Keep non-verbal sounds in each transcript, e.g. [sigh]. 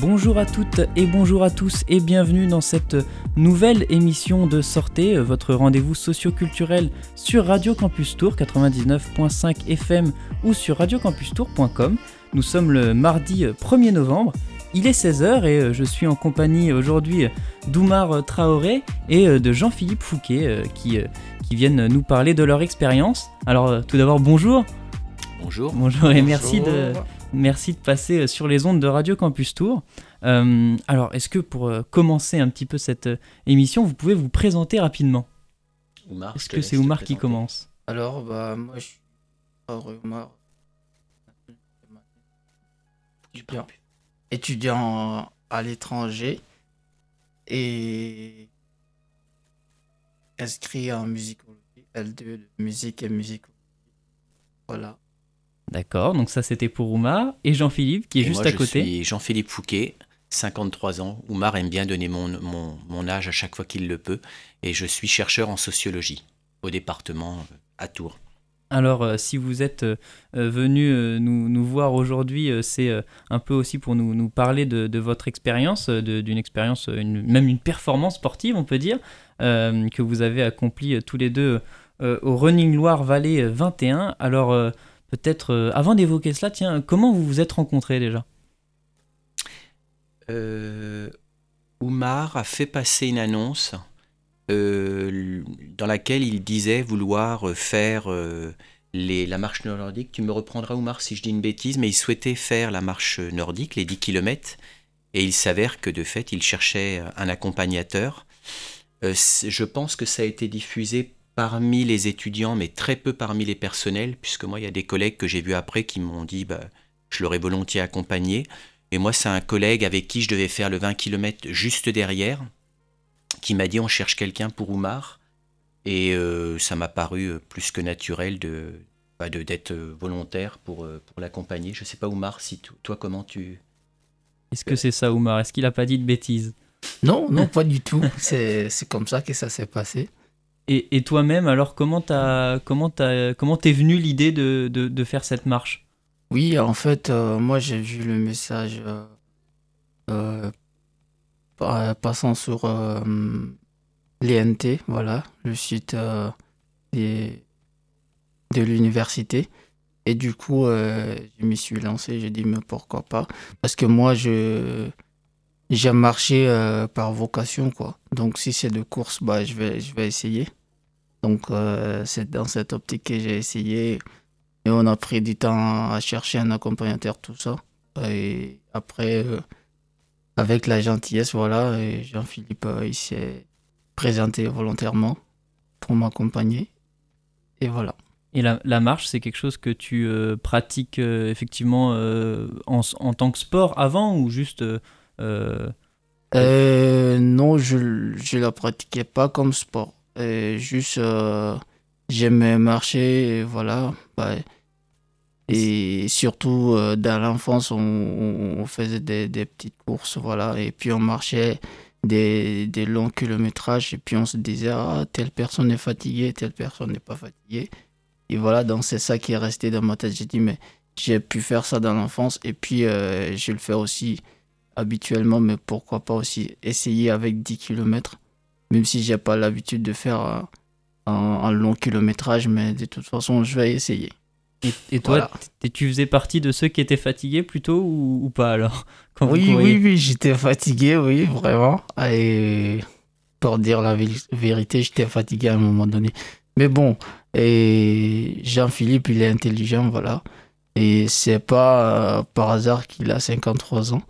Bonjour à toutes et bonjour à tous et bienvenue dans cette nouvelle émission de Sortez, votre rendez-vous socio-culturel sur Radio Campus Tour 99.5 FM ou sur radiocampustour.com. Nous sommes le mardi 1er novembre, il est 16h et je suis en compagnie aujourd'hui d'Oumar Traoré et de Jean-Philippe Fouquet qui, qui viennent nous parler de leur expérience. Alors tout d'abord bonjour. Bonjour. Bonjour et merci de, Merci de passer euh, sur les ondes de Radio Campus Tour. Euh, alors, est-ce que pour euh, commencer un petit peu cette émission, vous pouvez vous présenter rapidement? Est-ce que c'est Oumar qui commence? Alors, bah, moi, je suis Oumar. Étudiant, étudiant à l'étranger et inscrit en musicologie, L2 de musique et musicologie. Voilà. D'accord, donc ça c'était pour Oumar. Et Jean-Philippe qui est juste à côté. Je suis Jean-Philippe Fouquet, 53 ans. Oumar aime bien donner mon, mon, âge à chaque fois qu'il le peut. Et je suis chercheur en sociologie au département euh, à Tours. Alors, euh, si vous êtes euh, venu nous, nous, voir aujourd'hui, c'est un peu aussi pour nous, nous parler de, votre expérience, d'une expérience, même une performance sportive, on peut dire, que vous avez accomplie tous les deux au Running Loire Vallée 21. Alors, Peut-être, avant d'évoquer cela, tiens, comment vous vous êtes rencontrés déjà? Oumar a fait passer une annonce euh, dans laquelle il disait vouloir faire les, la marche nordique. Tu me reprendras, Oumar, si je dis une bêtise, mais il souhaitait faire la marche nordique, les 10 km, et il s'avère que de fait, il cherchait un accompagnateur. je pense que ça a été diffusé parmi les étudiants, mais très peu parmi les personnels, puisque moi, il y a des collègues que j'ai vus après qui m'ont dit, bah, je l'aurais volontiers accompagné. Et moi, c'est un collègue avec qui je devais faire le 20 km juste derrière, qui m'a dit, on cherche quelqu'un pour Oumar. Et euh, ça m'a paru euh, plus que naturel de bah, d'être euh, volontaire pour, pour l'accompagner. Je ne sais pas, Oumar, si toi, comment tu... Est-ce que c'est ça, Oumar? Est-ce qu'il n'a pas dit de bêtises? Non, non, pas du tout. C'est comme ça que ça s'est passé. Et, toi-même, alors comment t'as comment t'as comment t'es venu l'idée de, de, faire cette marche? Oui, en fait, euh, moi j'ai vu le message euh, euh, passant sur l'INT, voilà, le site de l'université. Et du coup, je m'y suis lancé. J'ai dit mais pourquoi pas? Parce que moi, je j'aime marcher par vocation, quoi. Donc si c'est de course, bah, je, vais, je vais essayer. Donc c'est dans cette optique que j'ai essayé. Et on a pris du temps à chercher un accompagnateur, tout ça. Et après, euh, avec la gentillesse, voilà, Jean-Philippe, euh, il s'est présenté volontairement pour m'accompagner. Et voilà. Et la, la marche, c'est quelque chose que tu pratiques effectivement en, en, tant que sport avant ou juste euh, non, je ne la pratiquais pas comme sport. juste, euh, j'aimais marcher, voilà. Bah, et surtout, euh, dans l'enfance, on, faisait des, petites courses, voilà. Et puis, on marchait des, longs kilométrages. Et puis, on se disait, ah, telle personne est fatiguée, telle personne n'est pas fatiguée. Et voilà, donc c'est ça qui est resté dans ma tête. J'ai dit, mais j'ai pu faire ça dans l'enfance. Et puis, je le fais aussi habituellement, mais pourquoi pas aussi essayer avec 10 km, même si j'ai pas l'habitude de faire euh, un, long kilométrage, mais de toute façon, je vais essayer. Et, toi, tu faisais partie de ceux qui étaient fatigués plutôt ou, pas alors [laughs] Oui, oui, oui, j'étais fatigué, oui, vraiment. Et pour dire la vérité, j'étais fatigué à un moment donné. Mais bon, et Jean-Philippe, il est intelligent, voilà. Et c'est pas euh, par hasard qu'il a 53 ans.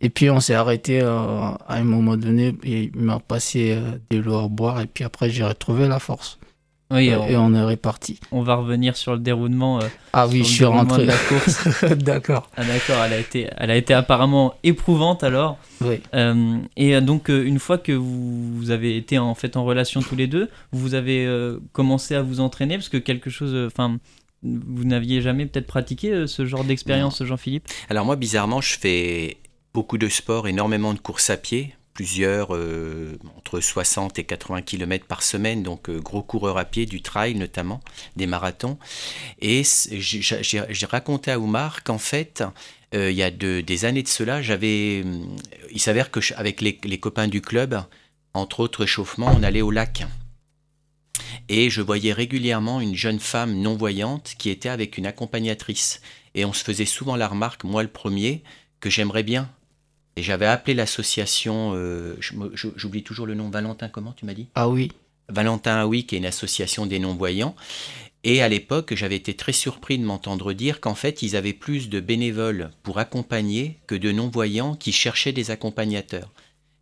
Et puis on s'est arrêté euh, à un moment donné, et il m'a passé euh, des lots à boire, et puis après j'ai retrouvé la force. Oui, euh, et on est reparti. On va revenir sur le déroulement. ah oui, je suis rentré. De la course. [laughs] d'accord. Ah d'accord, elle a été, elle a été apparemment éprouvante alors. Oui. et donc une fois que vous, avez été en fait en relation tous les deux, vous avez commencé à vous entraîner parce que quelque chose, enfin vous n'aviez jamais peut-être pratiqué ce genre d'expérience, Jean-Philippe? Alors moi, bizarrement, je fais beaucoup de sport, énormément de courses à pied, plusieurs, euh, entre 60 et 80 km par semaine, donc euh, gros coureur à pied, du trail notamment, des marathons. Et j'ai raconté à Oumar qu'en fait, euh, il y a des années de cela, j'avais, il s'avère que avec les, les, copains du club, entre autres échauffements, on allait au lac. Et je voyais régulièrement une jeune femme non-voyante qui était avec une accompagnatrice. Et on se faisait souvent la remarque, moi le premier, que j'aimerais bien et j'avais appelé l'association, euh, j'oublie toujours le nom, Valentin, comment tu m'as dit? Ah oui. Valentin Ah oui, qui est une association des non-voyants. Et à l'époque, j'avais été très surpris de m'entendre dire qu'en fait, ils avaient plus de bénévoles pour accompagner que de non-voyants qui cherchaient des accompagnateurs.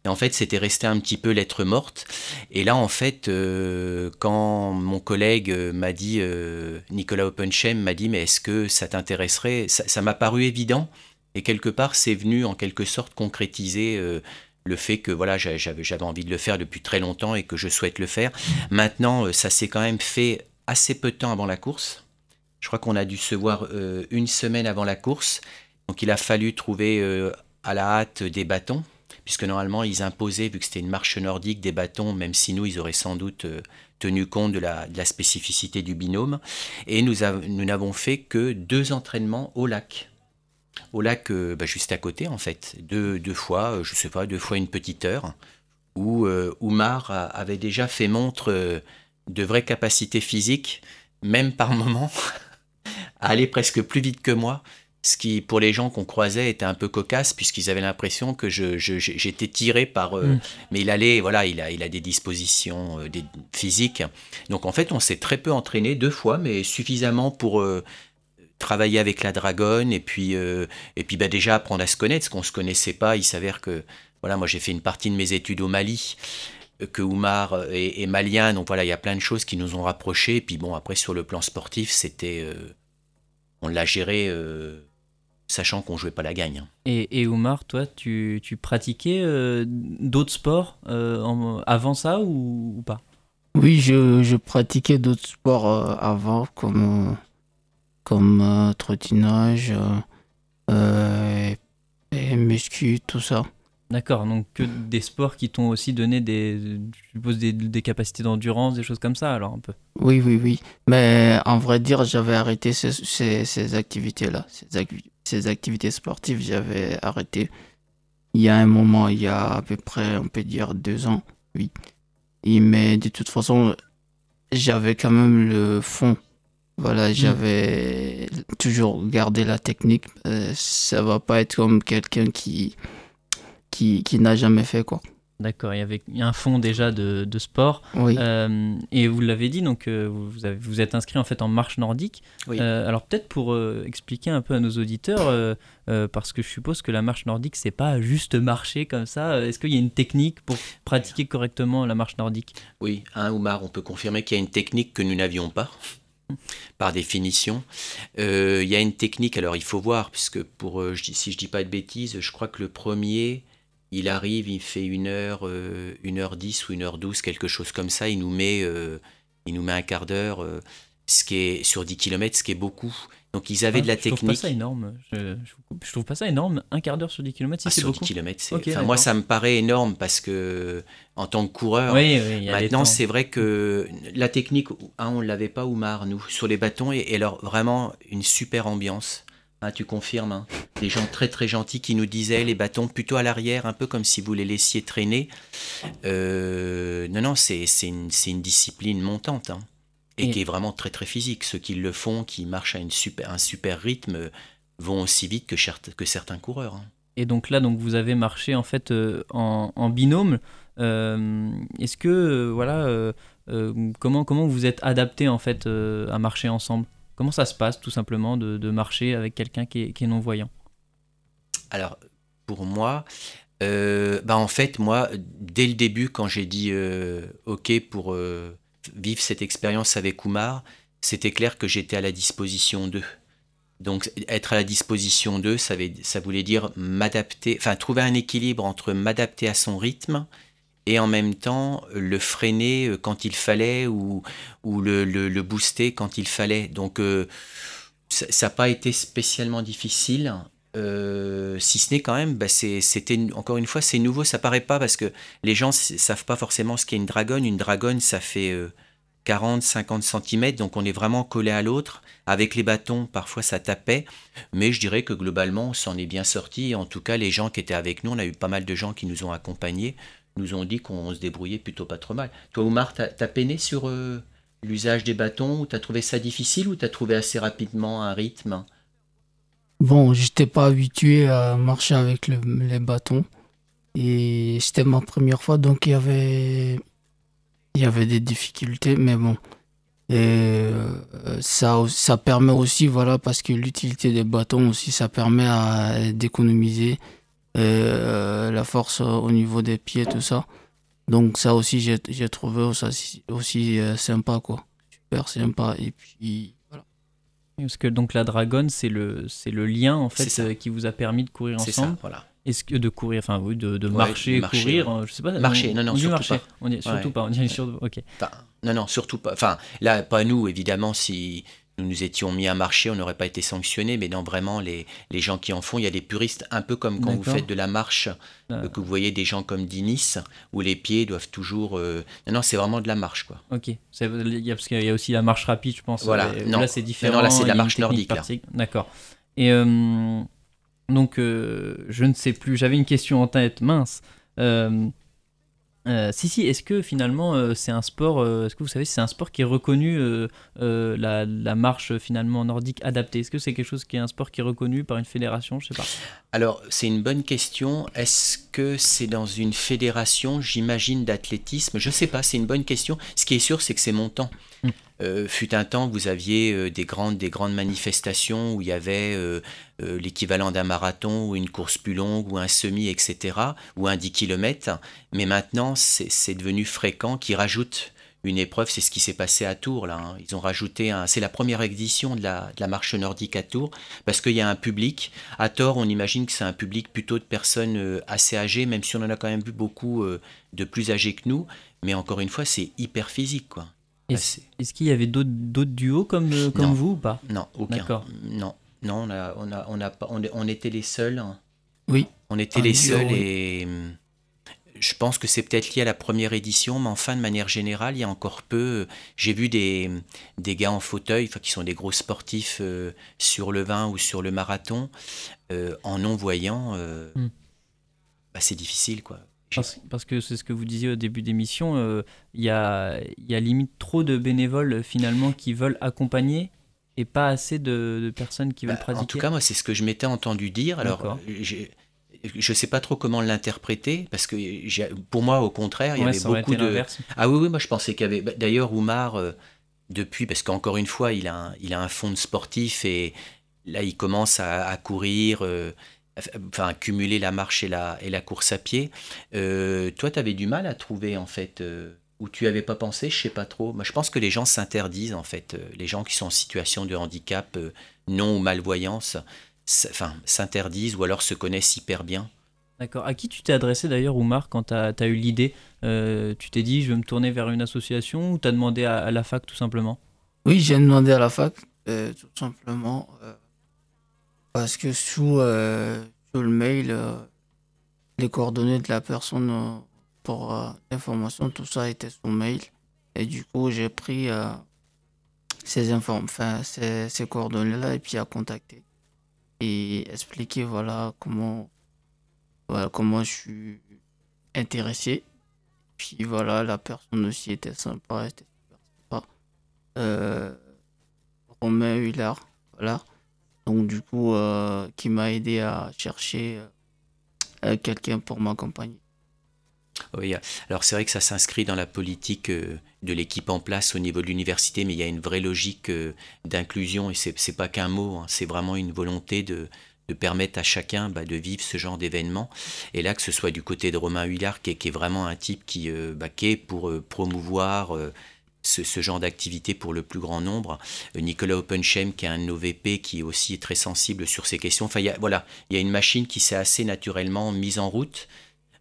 Et en fait, c'était resté un petit peu lettre morte. Et là, en fait, euh, quand mon collègue m'a dit, euh, Nicolas Openchem m'a dit, mais est-ce que ça t'intéresserait? Ça m'a paru évident. Et quelque part, c'est venu en quelque sorte concrétiser euh, le fait que voilà, j'avais envie de le faire depuis très longtemps et que je souhaite le faire. Maintenant, euh, ça s'est quand même fait assez peu de temps avant la course. Je crois qu'on a dû se voir euh, une semaine avant la course. Donc il a fallu trouver à la hâte des bâtons, puisque normalement ils imposaient, vu que c'était une marche nordique, des bâtons, même si nous, ils auraient sans doute tenu compte de la, de la, spécificité du binôme. Et nous n'avons fait que deux entraînements au lac au lac euh, bah, juste à côté en fait, deux, deux, fois, euh, je sais pas, deux fois une petite heure, où euh, Oumar avait déjà fait montre de vraies capacités physiques, même par moments, [laughs] à aller presque plus vite que moi, ce qui pour les gens qu'on croisait était un peu cocasse puisqu'ils avaient l'impression que je, j'étais tiré par mm. mais il allait voilà il a il a des dispositions des physiques. Donc en fait on s'est très peu entraîné deux fois mais suffisamment pour travailler avec la dragonne et puis, euh, et puis bah, déjà apprendre à se connaître, ce qu'on ne se connaissait pas. Il s'avère que voilà, moi j'ai fait une partie de mes études au Mali, euh, que Oumar est, malien, donc voilà, il y a plein de choses qui nous ont rapprochés. Et puis bon, après sur le plan sportif, c'était. Euh, on l'a géré. Sachant qu'on jouait pas la gagne. Hein. Et, et Oumar, toi, tu, tu pratiquais d'autres sports avant ça ou, pas? Oui, je, je pratiquais d'autres sports avant, comme comme euh, trottinage, euh, euh, et muscu, tout ça. D'accord, donc que des sports qui t'ont aussi donné des, je suppose des, des capacités d'endurance, des choses comme ça, alors un peu. Oui, oui, oui. Mais en vrai dire, j'avais arrêté ces, ces, activités-là, ces, ces, activités sportives, j'avais arrêté. Il y a un moment, il y a à peu près, on peut dire deux ans, oui. Et, mais de toute façon, j'avais quand même le fond voilà, mm. j'avais toujours gardé la technique. Euh, ça va pas être comme quelqu'un qui, qui, qui n'a jamais fait quoi. D'accord, il y avait un fond déjà de, de sport. Oui. Euh, et vous l'avez dit, donc euh, vous, avez, vous êtes inscrit en fait en marche nordique. Oui. alors peut-être pour expliquer un peu à nos auditeurs, parce que je suppose que la marche nordique, c'est pas juste marcher comme ça. Est-ce qu'il y a une technique pour pratiquer correctement la marche nordique? Oui, un Oumar, on peut confirmer qu'il y a une technique que nous n'avions pas par définition. Euh, il y a une technique, alors il faut voir, puisque pour, euh, si je dis pas de bêtises, je crois que le premier, il arrive, il fait une heure, euh, une heure 10 ou une heure 12, quelque chose comme ça, il nous met, il nous met un quart d'heure, ce sur 10 km, ce qui est beaucoup. Donc ils avaient ah, de la je technique. Trouve pas ça énorme. Je, je, trouve pas ça énorme. Un quart d'heure sur 10 km, si ah, c'est beaucoup. 10 km, c'est. moi, ça me paraît énorme parce que en tant que coureur, oui, oui, maintenant c'est vrai que la technique, hein, on l'avait pas Oumar nous sur les bâtons et, alors vraiment une super ambiance. Hein, tu confirmes, hein. des gens très très gentils qui nous disaient les bâtons plutôt à l'arrière, un peu comme si vous les laissiez traîner. Euh, non, non, c'est une, une, discipline montante. Hein et, qui est vraiment très très physique. Ceux qui le font, qui marchent à une super, un super rythme, vont aussi vite que, que certains coureurs. Hein. Et donc là, donc vous avez marché en fait euh, en, binôme. Euh, est-ce que euh, voilà, comment comment vous êtes adapté en fait à marcher ensemble? Comment ça se passe tout simplement de, marcher avec quelqu'un qui est, non voyant Alors pour moi, bah en fait moi dès le début quand j'ai dit OK pour vivre cette expérience avec Oumar, c'était clair que j'étais à la disposition d'eux. Donc être à la disposition d'eux, ça, voulait dire m'adapter, enfin trouver un équilibre entre m'adapter à son rythme et en même temps le freiner quand il fallait ou, ou le, le, booster quand il fallait. Donc ça n'a pas été spécialement difficile. Si ce n'est quand même, bah, c'était encore une fois, c'est nouveau, ça paraît pas parce que les gens savent pas forcément ce qu'est une dragonne. Une dragonne, ça fait 40, 50 cm, donc on est vraiment collé à l'autre. Avec les bâtons, parfois ça tapait, mais je dirais que globalement, on s'en est bien sorti. En tout cas, les gens qui étaient avec nous, on a eu pas mal de gens qui nous ont accompagnés, nous ont dit qu'on se débrouillait plutôt pas trop mal. Toi, Oumar, t'as as peiné sur euh, l'usage des bâtons, ou t'as trouvé ça difficile, ou t'as trouvé assez rapidement un rythme? Bon, j'étais pas habitué à marcher avec les bâtons. Et c'était ma première fois, donc il y avait des difficultés, mais bon. Et euh, ça, ça permet aussi, voilà, parce que l'utilité des bâtons aussi, ça permet d'économiser euh, la force au niveau des pieds, tout ça. Donc ça aussi, j'ai trouvé aussi, aussi euh, sympa, quoi. Super sympa. Et puis. Parce que donc la dragonne, c'est le, le lien, en fait, qui vous a permis de courir ensemble. Ça, voilà. Est-ce que de courir, enfin oui, de, de marcher, courir, euh, je sais pas. Marcher, non, non, surtout pas. On dit surtout pas. On dit surtout, ok. non, non, surtout pas. Enfin, là, pas nous, évidemment, si nous nous étions mis à marcher, on n'aurait pas été sanctionnés, mais non, vraiment, les, les gens qui en font, il y a des puristes, un peu comme quand vous faites de la marche, euh, que vous voyez des gens comme Dinis, où les pieds doivent toujours... Euh, non, non, c'est vraiment de la marche, quoi. Ok, parce qu'il y a aussi la marche rapide, je pense. Voilà, non, là, c'est différent. Non, là, c'est de la marche nordique. D'accord. Et... Donc, euh, je ne sais plus, j'avais une question en tête, mince. Euh, euh, si, si, est-ce que finalement c'est un sport, est-ce que vous savez, c'est un sport qui est reconnu, la, la, marche finalement nordique adaptée? Est-ce que c'est quelque chose qui est un sport qui est reconnu par une fédération? Je sais pas. Alors, c'est une bonne question. Est-ce que c'est dans une fédération, j'imagine, d'athlétisme Je sais pas, c'est une bonne question. Ce qui est sûr, c'est que c'est montant. Hmm. Euh, fut un temps, vous aviez euh, des, grandes, des grandes manifestations où il y avait euh, l'équivalent d'un marathon ou une course plus longue ou un semi, etc., ou un 10 km. Mais maintenant, c'est devenu fréquent qu'ils rajoutent une épreuve, c'est ce qui s'est passé à Tours. Là, hein. Ils ont rajouté, un, c'est la première édition de la, de la, marche nordique à Tours, parce qu'il y a un public. À tort, on imagine que c'est un public plutôt de personnes assez âgées, même si on en a quand même vu beaucoup de plus âgés que nous. Mais encore une fois, c'est hyper physique, quoi. Est-ce qu'il y avait d'autres duos comme, euh, vous ou pas? Non, aucun. Non, non on, a, on, a, on, a, on, on était les seuls. Oui. On était les seuls et hum, je pense que c'est peut-être lié à la première édition, mais enfin, de manière générale, il y a encore peu. J'ai vu des, des gars en fauteuil, qui sont des gros sportifs euh, sur le vin ou sur le marathon, euh, en non-voyant. Hmm. bah, c'est difficile, quoi. Parce, que c'est ce que vous disiez au début d'émission, euh, il y, a, y, a, limite trop de bénévoles finalement qui veulent accompagner et pas assez de, personnes qui veulent bah, pratiquer. En tout cas, moi, c'est ce que je m'étais entendu dire. Alors, je ne sais pas trop comment l'interpréter, parce que pour moi, au contraire, il y avait beaucoup de... Ah oui, oui, moi je pensais qu'il y avait... Bah, d'ailleurs, Oumar, euh, depuis, parce qu'encore une fois, il a, un, il a un fond de sportif et là, il commence à, courir... Euh, enfin cumuler la marche et la, et la course à pied. Euh, toi, tu avais du mal à trouver en fait, euh, ou tu avais pas pensé, je sais pas trop. Moi, je pense que les gens s'interdisent en fait, euh, les gens qui sont en situation de handicap, non ou malvoyance, enfin s'interdisent ou alors se connaissent hyper bien. D'accord. À qui tu t'es adressé d'ailleurs, Oumar, quand tu as, eu l'idée? Tu t'es dit, je vais me tourner vers une association ou tu as demandé à, à, la fac tout simplement? Oui, j'ai demandé à la fac, tout simplement parce que sous, euh, le mail, euh, les coordonnées de la personne euh, pour l'information, tout ça était sous mail. Et du coup, j'ai pris ces, ces, ces coordonnées-là et puis à contacter et expliquer voilà comment, voilà, comment je suis intéressé. Puis voilà, la personne aussi était sympa, était sympa. Romain Huillard, voilà. Donc du coup, euh, qui m'a aidé à chercher euh, quelqu'un pour m'accompagner. Oui, alors c'est vrai que ça s'inscrit dans la politique euh, de l'équipe en place au niveau de l'université, mais il y a une vraie logique d'inclusion et c'est n'est pas qu'un mot, hein, c'est vraiment une volonté de, permettre à chacun bah, de vivre ce genre d'événement. Et là, que ce soit du côté de Romain Huillard, qui est, vraiment un type qui, bah, qui est pour promouvoir ce, genre d'activité pour le plus grand nombre. Euh, Nicolas Opensheim, qui est un OVP, qui est aussi très sensible sur ces questions. Enfin, voilà, il y a une machine qui s'est assez naturellement mise en route.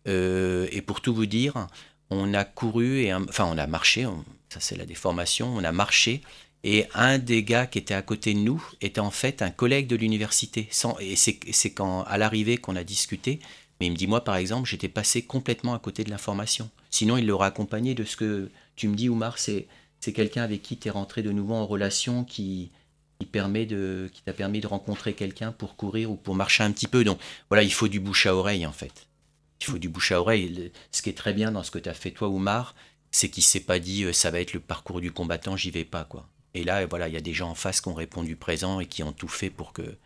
Euh, et pour tout vous dire, on a couru, et enfin on a marché, ça c'est la déformation, on a marché, et un des gars qui était à côté de nous était en fait un collègue de l'université. Et c'est quand à l'arrivée qu'on a discuté, mais il me dit, moi par exemple, j'étais passé complètement à côté de l'information. Sinon, il l'aurait accompagné de ce que tu me dis, Oumar, c'est quelqu'un avec qui tu es rentré de nouveau en relation qui, qui permet de qui t'a permis de rencontrer quelqu'un pour courir ou pour marcher un petit peu. Donc voilà, il faut du bouche à oreille en fait. Il faut du bouche à oreille. Ce qui est très bien dans ce que tu as fait toi, Oumar, c'est qu'il s'est pas dit euh, ça va être le parcours du combattant, j'y vais pas quoi. Et là, voilà, il y a des gens en face qui ont répondu présent et qui ont tout fait pour que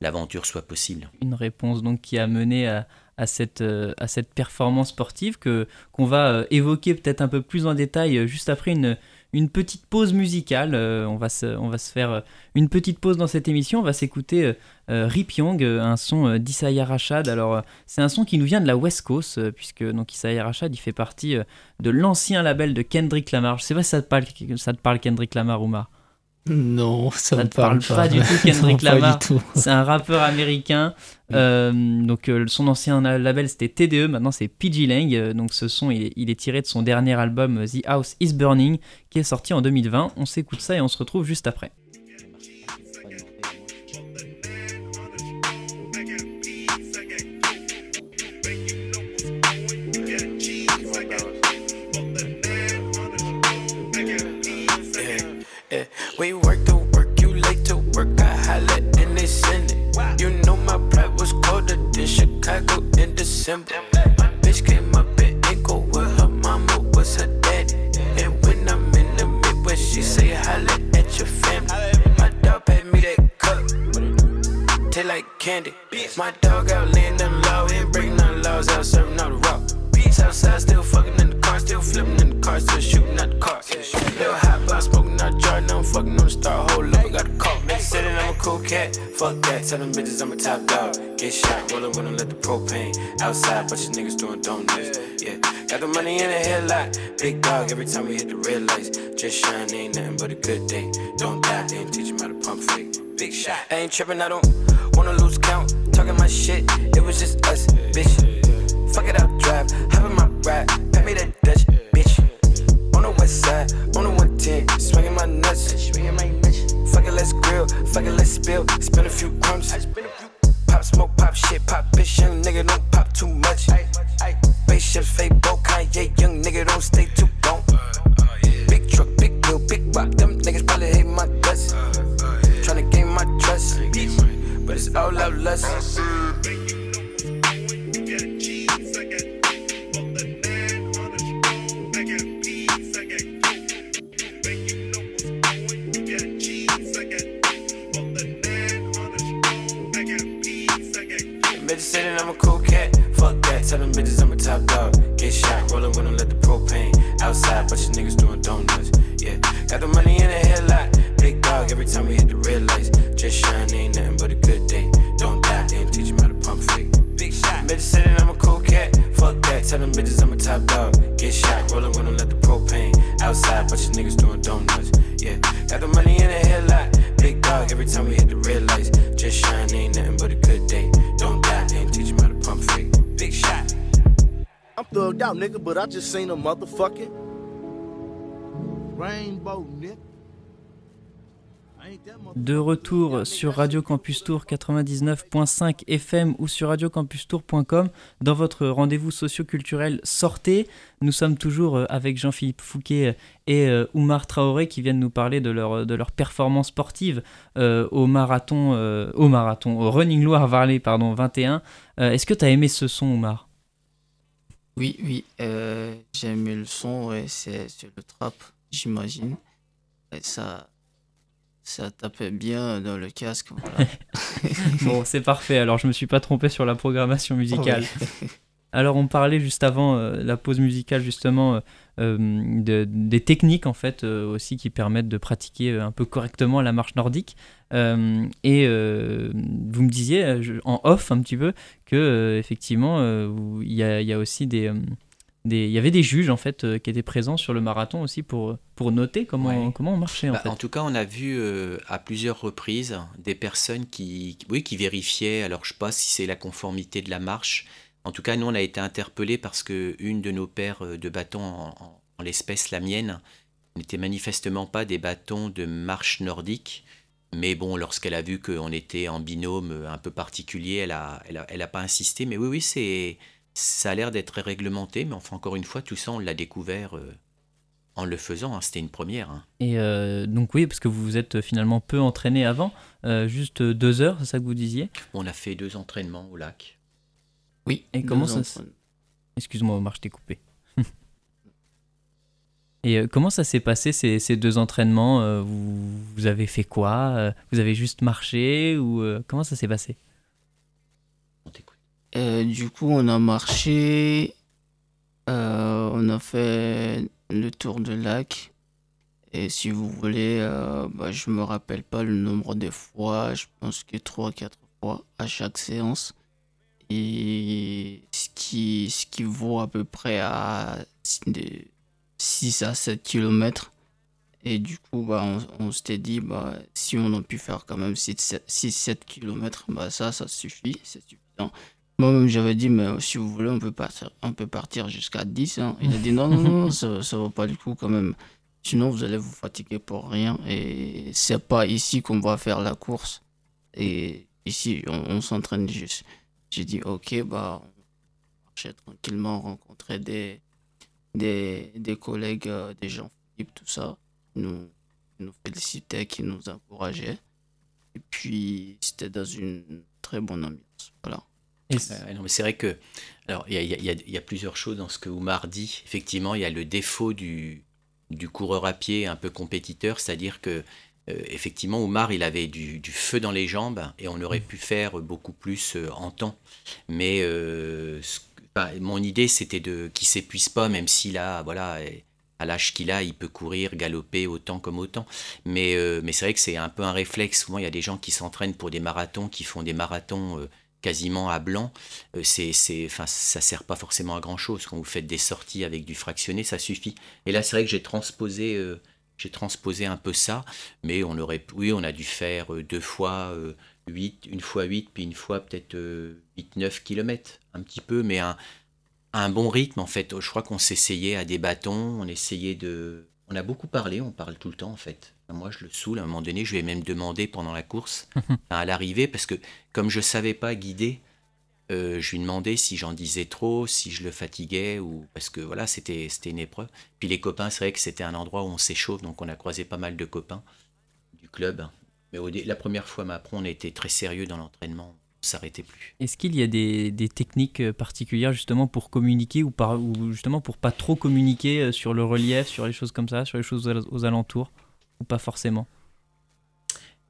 l'aventure soit possible. Une réponse donc qui a mené à, à cette, euh, à cette performance sportive que qu'on va euh, évoquer peut-être un peu plus en détail juste après une, une petite pause musicale. Euh, on, va se, on va se faire euh, une petite pause dans cette émission. On va s'écouter euh, Rip Young, un son d'Isaiah Rashad. Alors, c'est un son qui nous vient de la West Coast, puisque donc Isaiah Rashad, il fait partie de l'ancien label de Kendrick Lamar. Je sais pas si ça te parle, ça te parle Kendrick Lamar, Oumar. Non, ça, ne me parle, pas. du tout [laughs] Kendrick Lamar. C'est un rappeur américain. Euh, donc euh, son ancien label c'était TDE, maintenant c'est PG Lang. Euh, donc ce son il est, il est, tiré de son dernier album The House Is Burning qui est sorti en 2020. On s'écoute ça et on se retrouve juste après. Rollin' when I let the propane outside. Bunch of niggas doing donuts. Yeah, got the money in the headlight. Big dog every time we hit the red lights. Just shine, ain't nothing but a good day. Don't die, they ain't teach him how to pump fake. Big shot. I ain't trippin', I don't wanna lose count. Talking my shit, it was just us, bitch. Nigga, but I just seen a motherfucking rainbow, nigga. De retour sur Radio Campus Tour 99.5 FM ou sur radiocampustour.com dans votre rendez-vous socio-culturel Sortez. Nous sommes toujours euh, avec Jean-Philippe Fouquet et euh, Oumar Traoré qui viennent nous parler de leur, de leur performance sportive euh, au marathon, au marathon, au Running Loire Valley pardon, 21. Est-ce que tu as aimé ce son, Oumar? Oui, oui, j'ai aimé le son, ouais, c'est le trap, j'imagine. Ça, ça tapait bien dans le casque. [laughs] bon, c'est parfait. Alors, je me suis pas trompé sur la programmation musicale. [laughs] Alors, on parlait juste avant euh, la pause musicale, justement, euh, euh, des techniques, en fait, aussi qui permettent de pratiquer un peu correctement la marche nordique. et vous me disiez, en off un petit peu, que effectivement, il y, y, a aussi des il y avait des juges en fait euh, qui étaient présents sur le marathon aussi pour, pour noter comment, comment on marchait en bah, fait. En tout cas, on a vu euh, à plusieurs reprises des personnes qui, oui, qui vérifiaient, alors je sais pas si c'est la conformité de la marche En tout cas, nous, on a été interpellés parce que une de nos paires de bâtons, en, l'espèce la mienne, n'était manifestement pas des bâtons de marche nordique. Mais bon, lorsqu'elle a vu qu'on était en binôme un peu particulier, elle a, elle a, pas insisté. Mais oui, oui, c'est, ça a l'air d'être réglementé. Mais enfin, encore une fois, tout ça, on l'a découvert en le faisant, hein, c'était une première. Hein. Et euh, donc oui, parce que vous vous êtes finalement peu entraîné avant, euh, juste deux heures, c'est ça que vous disiez? On a fait deux entraînements au lac. Oui. Et comment ça Excuse-moi Omar, je t'ai coupé. [laughs] Et euh, comment ça s'est passé ces, ces, deux entraînements vous, vous, avez fait quoi Vous avez juste marché ou comment ça s'est passé? On t'écoute. du coup, on a marché, on a fait le tour de lac. Et si vous voulez, euh, bah, je me rappelle pas le nombre de fois, je pense que 3-4 fois à chaque séance. Ce qui, ce qui vaut à peu près à 6 à 7 km. Et du coup, bah, on, on s'était dit, bah, si on a pu faire quand même 6-7 km, bah, ça, ça suffit, c'est suffisant. Moi-même, j'avais dit, mais si vous voulez, on peut partir, partir jusqu'à 10. Hein. Il a dit, non, non, non, ça ne vaut pas du coup quand même. Sinon, vous allez vous fatiguer pour rien. Et c'est pas ici qu'on va faire la course. Et ici, on, s'entraîne juste. J'ai dit, ok, bah, on marcher tranquillement, rencontrer des, des, des collègues, euh, des gens, tout ça. Nous, nous félicitaient, qui nous encourageaient. Et puis, c'était dans une très bonne ambiance. Voilà. Euh, non, mais c'est vrai que, alors, il y, y, a, plusieurs choses dans ce que Oumar dit. Effectivement, il y a le défaut du, du coureur à pied un peu compétiteur, c'est-à-dire que, euh, effectivement, Oumar, il avait du, feu dans les jambes et on aurait pu faire beaucoup plus euh, en temps. Mais mon idée, c'était de qu'il s'épuise pas, même s'il a, voilà. à l'âge qu'il a, il peut courir, galoper autant comme autant. Mais, mais c'est vrai que c'est un peu un réflexe. Souvent, il y a des gens qui s'entraînent pour des marathons, qui font des marathons quasiment à blanc, euh, c'est, c'est, enfin, ça sert pas forcément à grand chose. Quand vous faites des sorties avec du fractionné, ça suffit. Et là, c'est vrai que j'ai transposé, euh, j'ai transposé un peu ça, mais on aurait, oui, on a dû faire euh, deux fois 8, une fois 8, puis une fois peut-être 8-9 km, un petit peu, mais un, un bon rythme en fait. Je crois qu'on s'essayait à des bâtons, on essayait de. On a beaucoup parlé, on parle tout le temps en fait. Moi, je le saoule. À un moment donné, je lui ai même demandé pendant la course, [laughs] à l'arrivée, parce que comme je ne savais pas guider, euh, je lui demandais si j'en disais trop, si je le fatiguais, ou parce que voilà, c'était une épreuve. Puis les copains, c'est vrai que c'était un endroit où on s'échauffe, donc on a croisé pas mal de copains du club. Mais la première fois, ma on été très sérieux dans l'entraînement s'arrêtait plus. Est-ce qu'il y a des, des, techniques euh, particulières justement pour communiquer ou, par, ou justement pour pas trop communiquer euh, sur le relief, sur les choses comme ça, sur les choses aux alentours pas forcément?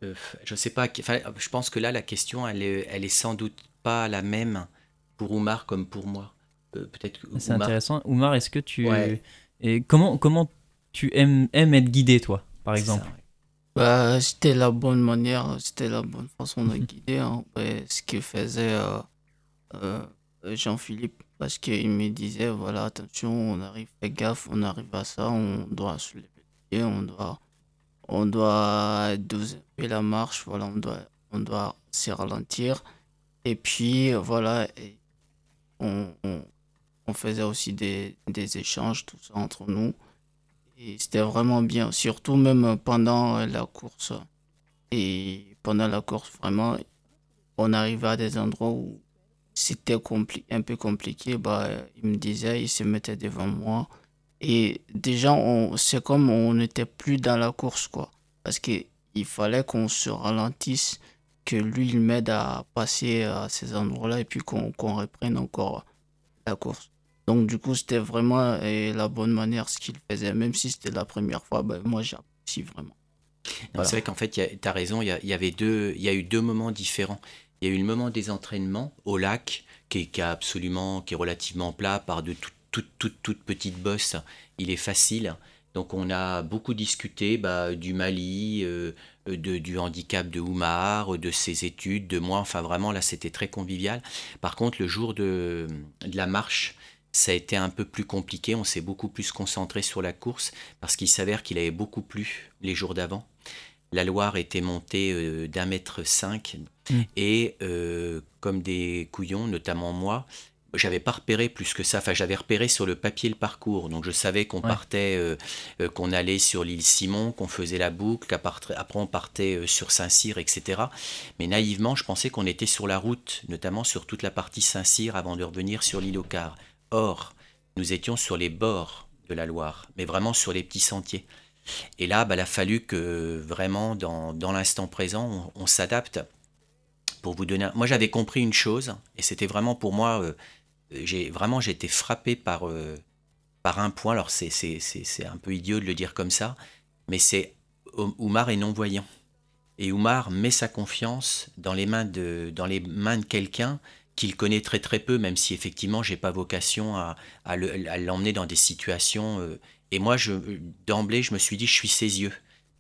Euh, Je sais pas. je pense que là, la question, elle est, elle est sans doute pas la même pour Oumar comme pour moi. Euh, peut-être. C'est intéressant. Oumar, est-ce que tu et comment comment tu aimes, aimes être guidé toi, par exemple? bah, c'était la bonne manière, c'était la bonne façon de [laughs] guider. Hein. ce que faisait euh, Jean-Philippe, parce qu'il me disait voilà, attention, on arrive, fais gaffe, on arrive à ça, on doit se lever on doit on doit doser la marche, voilà, on doit, on doit se ralentir. Et puis, voilà, on, on, faisait aussi des, des, échanges, tout ça entre nous. Et c'était vraiment bien, surtout même pendant la course. Et pendant la course, vraiment, on arrivait à des endroits où c'était un peu compliqué. Bah, il me disait, il se mettait devant moi et déjà, c'est comme on n'était plus dans la course, quoi. Parce qu'il fallait qu'on se ralentisse, que lui, il m'aide à passer à ces endroits-là et puis qu'on reprenne encore la course. Donc, du coup, c'était vraiment la bonne manière ce qu'il faisait. Même si c'était la première fois, ben, moi, j'apprécie vraiment. C'est vrai qu'en fait, tu as raison, il y, avait deux, il y a eu deux moments différents. Il y a eu le moment des entraînements au lac, qui est, absolument, qui est relativement plat par de toutes toute, toute, toute petite il est facile. Donc on a beaucoup discuté bah, du Mali, euh, de, du handicap de Oumar, de ses études, de moi. Enfin vraiment là c'était très convivial. Par contre le jour de, de, la marche, ça a été un peu plus compliqué. On s'est beaucoup plus concentré sur la course parce qu'il s'avère qu'il avait beaucoup plu les jours d'avant. La Loire était montée euh, d'un mètre cinq mmh. et euh, comme des couillons, notamment moi, j'avais pas repéré plus que ça. Enfin, j'avais repéré sur le papier le parcours. Donc, je savais qu'on partait, euh, euh, qu'on allait sur l'île Simon, qu'on faisait la boucle, qu'après après on partait euh, sur Saint-Cyr, etc. Mais naïvement, je pensais qu'on était sur la route, notamment sur toute la partie Saint-Cyr avant de revenir sur l'île Ocar. Or, nous étions sur les bords de la Loire, mais vraiment sur les petits sentiers. Et là, bah, il a fallu que vraiment, dans, dans l'instant présent, on, s'adapte. Pour vous donner, moi j'avais compris une chose, et c'était vraiment pour moi j'ai vraiment j'ai été frappé par, euh, par un point. Alors c'est, c'est, c'est, un peu idiot de le dire comme ça, mais c'est Oumar est non-voyant. Et Oumar met sa confiance dans les mains de, dans les mains de quelqu'un qu'il connaît très très peu, même si effectivement j'ai pas vocation à, à, l'emmener dans des situations. Euh, et moi, je, d'emblée, je me suis dit, je suis ses yeux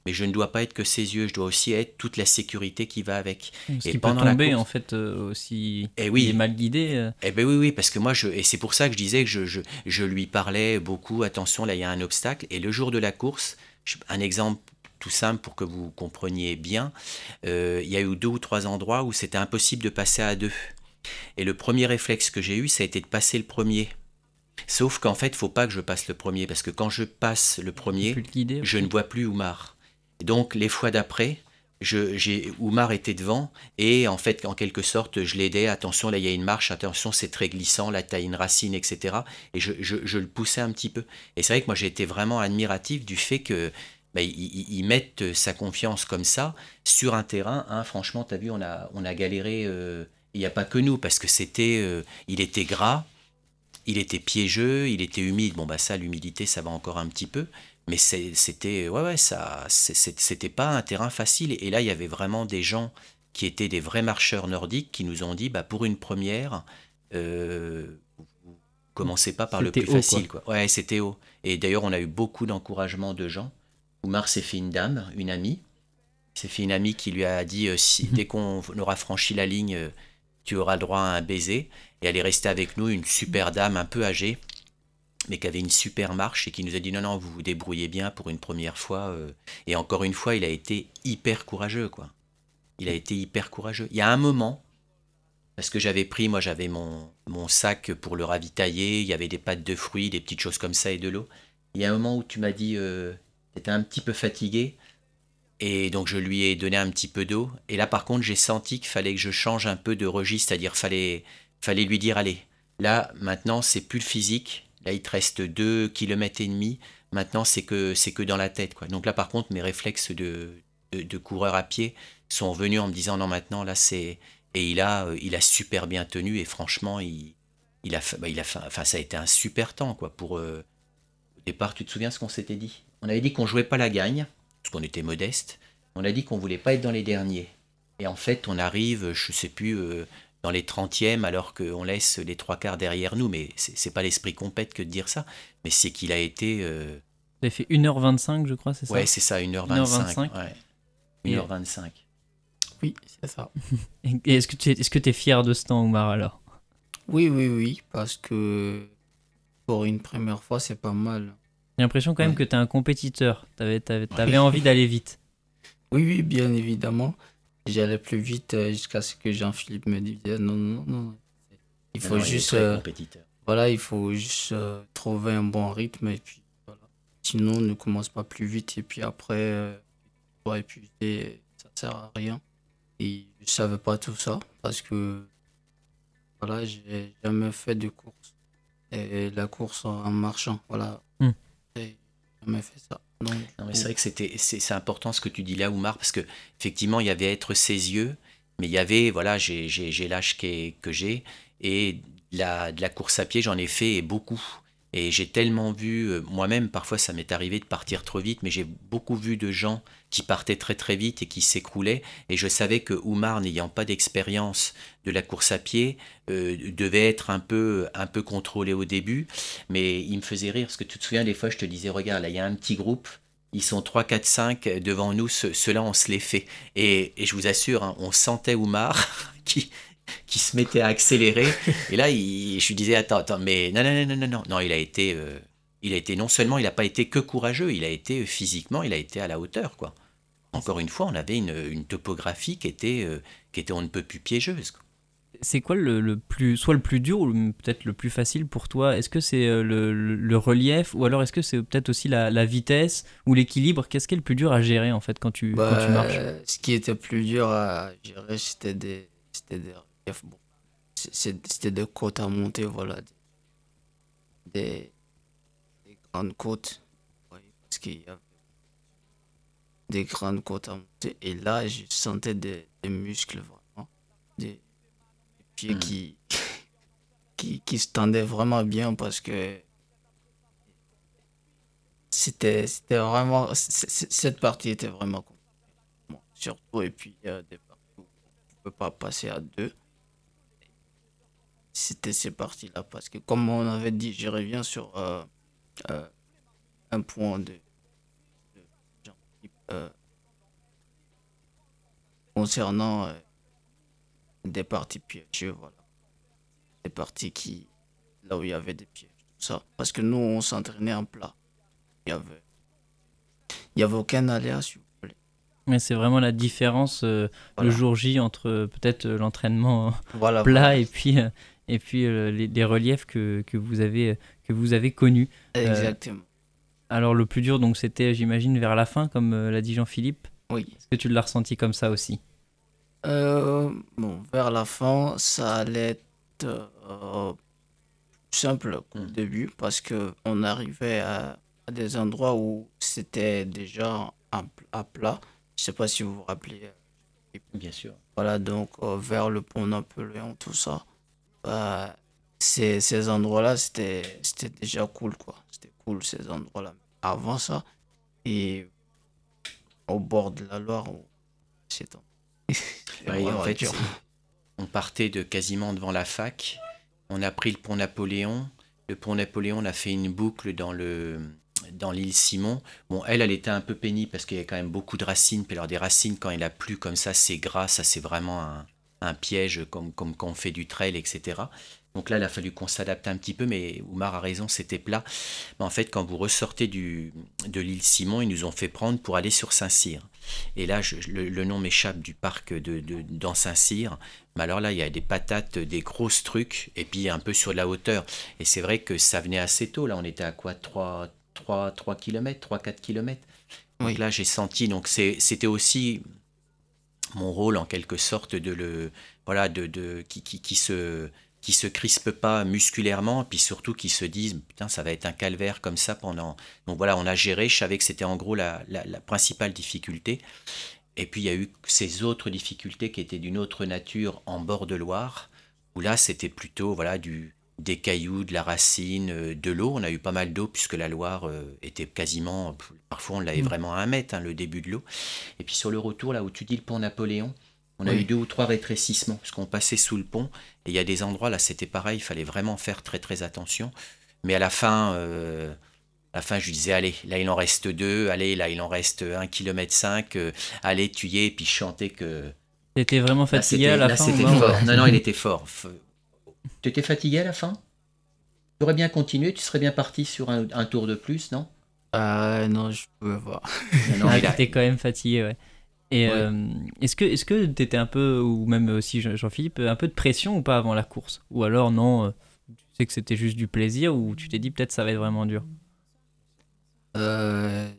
mais je ne dois pas être que ses yeux, je dois aussi être toute la sécurité qui va avec. Ce et qui pendant peut tomber en fait euh, aussi et eh oui. il est mal guidé. Euh. Eh ben oui, oui, parce que moi, je, et c'est pour ça que je disais que je, je, je, lui parlais beaucoup, attention, là il y a un obstacle, et le jour de la course, un exemple tout simple pour que vous compreniez bien, euh, il y a eu deux ou trois endroits où c'était impossible de passer à deux. Et le premier réflexe que j'ai eu, ça a été de passer le premier. Sauf qu'en fait, il faut pas que je passe le premier, parce que quand je passe le premier, je ne vois plus Oumar donc les fois d'après, Oumar était devant et en fait en quelque sorte je l'aidais attention là il y a une marche attention c'est très glissant là tu as une racine etc et je, le poussais un petit peu. Et c'est vrai que moi j'ai été vraiment admiratif du fait que bah, ils, mettent sa confiance comme ça sur un terrain hein, franchement tu as vu on a, on a galéré euh, il n'y a pas que nous parce que c'était euh, il était gras il était piégeux il était humide. Bon bah ça l'humidité ça va encore un petit peu mais c'était ouais, ouais, ça c'était pas un terrain facile. Et là il y avait vraiment des gens qui étaient des vrais marcheurs nordiques qui nous ont dit bah pour une première euh, commencez pas par le plus facile quoi. ouais c'était haut. Et d'ailleurs on a eu beaucoup d'encouragement de gens. Oumar s'est fait une dame une amie. S'est fait une amie qui lui a dit euh, si dès qu'on aura franchi la ligne euh, tu auras le droit à un baiser. Et elle est restée avec nous une super dame un peu âgée mais qui avait une super marche et qui nous a dit non, non, vous vous débrouillez bien pour une première fois. Euh. Et encore une fois, il a été hyper courageux, quoi. Il a été hyper courageux. Il y a un moment, parce que j'avais pris, moi j'avais mon, mon sac pour le ravitailler, il y avait des pâtes de fruits, des petites choses comme ça et de l'eau. Il y a un moment où tu m'as dit, euh, un petit peu fatigué, et donc je lui ai donné un petit peu d'eau. Et là par contre, j'ai senti qu'il fallait que je change un peu de registre, c'est-à-dire fallait, fallait lui dire, allez, là maintenant c'est plus le physique, Là, il te reste 2 km et demi. Maintenant, c'est que, c'est que dans la tête. Quoi. Donc là, par contre, mes réflexes de, de, coureur à pied sont venus en me disant non, maintenant, là, c'est. Et il a, euh, il a super bien tenu et franchement, il, il a, bah, il a enfin, ça a été un super temps, quoi. Pour, euh, au départ, tu te souviens ce qu'on s'était dit? On avait dit qu'on jouait pas la gagne, parce qu'on était modeste. On a dit qu'on voulait pas être dans les derniers. Et en fait, on arrive, je sais plus, euh, dans les 30e alors qu'on laisse les trois quarts derrière nous. Mais c'est pas l'esprit compète que de dire ça. Mais c'est qu'il a été. Euh... Il a fait 1h25, je crois, c'est ça? Ouais, c'est ça, 1h25. 1h25. Oui, c'est ça. [laughs] Et est-ce que tu es, est -ce que es fier de ce temps, Oumar, alors? Oui, oui, oui, parce que pour une première fois, c'est pas mal. J'ai l'impression quand même que tu es un compétiteur. Tu avais, avais envie d'aller vite. Oui, oui, bien évidemment. J'allais plus vite euh, jusqu'à ce que Jean-Philippe me dise non, non, non. Il faut juste. Euh, voilà, il faut juste euh, trouver un bon rythme et puis voilà. Sinon, ne commence pas plus vite et puis après, tu épuiser, ça sert à rien. Et je savais pas tout ça parce que voilà, j'ai jamais fait de course. Et la course en marchant, voilà. Hmm. J'ai jamais fait ça. Non, mais c'est vrai que c'était, c'est, important ce que tu dis là, Oumar, parce que effectivement, il y avait être ses yeux, mais il y avait, voilà, j'ai, j'ai, l'âge que j'ai, et la, de la course à pied, j'en ai fait et beaucoup. Et j'ai tellement vu, euh, moi-même, parfois ça m'est arrivé de partir trop vite, mais j'ai beaucoup vu de gens qui partaient très très vite et qui s'écroulaient. Et je savais que Oumar, n'ayant pas d'expérience de la course à pied, euh, devait être un peu, un peu contrôlé au début. Mais il me faisait rire, parce que tu te souviens, des fois, je te disais, regarde, là, il y a un petit groupe, ils sont 3, 4, 5 devant nous, ceux-là, on se les fait. Et, je vous assure, hein, on sentait Oumar [laughs] qui qui se mettait à accélérer. Et là, je lui disais, attends, attends, mais non, non, non, non, non, non, il a été, euh, il a été non seulement, il n'a pas été que courageux, il a été euh, physiquement, il a été à la hauteur, quoi. Encore une fois, on avait une, une topographie qui était, euh, qui était on ne peut plus piégeuse. c'est quoi le, plus, soit le plus dur ou peut-être le plus facile pour toi? Est-ce que c'est euh, le, relief ou alors est-ce que c'est peut-être aussi la, vitesse ou l'équilibre? Qu'est-ce qui est le plus dur à gérer en fait quand tu, quand tu marches? bah, Ce qui était plus dur à gérer, c'était des, c'était des reliefs. C'était des côtes à monter, voilà. Des, des grandes côtes. Parce qu'il y avait des grandes côtes à monter. Et là, je sentais des, des muscles vraiment. Des, pieds hmm. qui, qui, qui se tendaient vraiment bien parce que c'était c'était vraiment cette partie était vraiment bon, surtout et puis il y a des parties où on ne peut pas passer à deux c'était ces parties là parce que comme on avait dit je reviens sur euh, euh, un point de, euh, concernant des parties piégées, voilà. Des parties qui, là où il y avait des pièges, tout ça. Parce que nous, on s'entraînait en plat. Il y avait, il y avait aucun aléa, s'il vous plaît. Mais c'est vraiment la différence euh, le jour J entre euh, peut-être euh, l'entraînement plat et puis, et puis les, reliefs que, que, vous avez, que vous avez connus. Exactement. Alors le plus dur, donc c'était, j'imagine, vers la fin, comme l'a dit Jean-Philippe. Oui. Est-ce que tu l'as ressenti comme ça aussi? Euh, bon, vers la fin, ça allait être euh, simple au hmm. début parce que on arrivait à, des endroits où c'était déjà à, plat. Je sais pas si vous vous rappelez. Bien sûr. Voilà, donc euh, vers le pont Napoléon, tout ça. Bah, ces, ces endroits-là, c'était déjà cool, quoi. C'était cool, ces endroits-là. Avant ça, et au bord de la Loire, c'est [laughs] en fait, on partait de quasiment devant la fac. On a pris le pont Napoléon. Le pont Napoléon, on a fait une boucle dans le dans l'île Simon. Bon, elle, elle était un peu pénible parce qu'il y a quand même beaucoup de racines. Puis alors des racines, quand il a plu comme ça, c'est gras. Ça, c'est vraiment un, un, piège comme, comme quand on fait du trail, etc. Donc là, il a fallu qu'on s'adapte un petit peu, mais Oumar a raison, c'était plat. Mais en fait, quand vous ressortez du, de l'île Simon, ils nous ont fait prendre pour aller sur Saint-Cyr. Et là, le, nom m'échappe du parc de, de, dans Saint-Cyr. Mais alors là, il y a des patates, des grosses trucs, et puis un peu sur la hauteur. Et c'est vrai que ça venait assez tôt. Là, on était à quoi 3, 3, 3 km, 3-4 km. Donc là, j'ai senti. Donc c'était aussi mon rôle, en quelque sorte, de le. Voilà, de, de qui, qui, qui se qui se crispent pas musculairement, puis surtout qui se disent putain ça va être un calvaire comme ça pendant. Donc voilà, on a géré. Je savais que c'était en gros la, la, principale difficulté. Et puis il y a eu ces autres difficultés qui étaient d'une autre nature en bord de Loire, où là c'était plutôt voilà du des cailloux, de la racine, euh, de l'eau. On a eu pas mal d'eau puisque la Loire euh, était quasiment, parfois on l'avait mmh. vraiment à un mètre, hein, le début de l'eau. Et puis sur le retour, là où tu dis le pont Napoléon, on a eu deux ou trois rétrécissements, parce qu'on passait sous le pont, et il y a des endroits, là c'était pareil, il fallait vraiment faire très très attention. Mais à la fin, euh, à la fin je lui disais, allez, là il en reste deux, allez, là il en reste un kilomètre cinq, euh, allez, tu y es, et puis chanter que... T'étais vraiment fatigué à la là, fin c'était fort. Non, non, il [laughs] était fort. Tu étais fatigué à la fin? Tu aurais bien continué, tu serais bien parti sur un, tour de plus, non? Euh, Non, je pouvais voir. non, il était quand même fatigué, ouais. Et euh, est-ce que est-ce que t'étais un peu ou même aussi Jean-Philippe un peu de pression ou pas avant la course? Ou alors non euh, tu sais que c'était juste du plaisir ou tu t'es dit peut-être ça va être vraiment dur? Euh,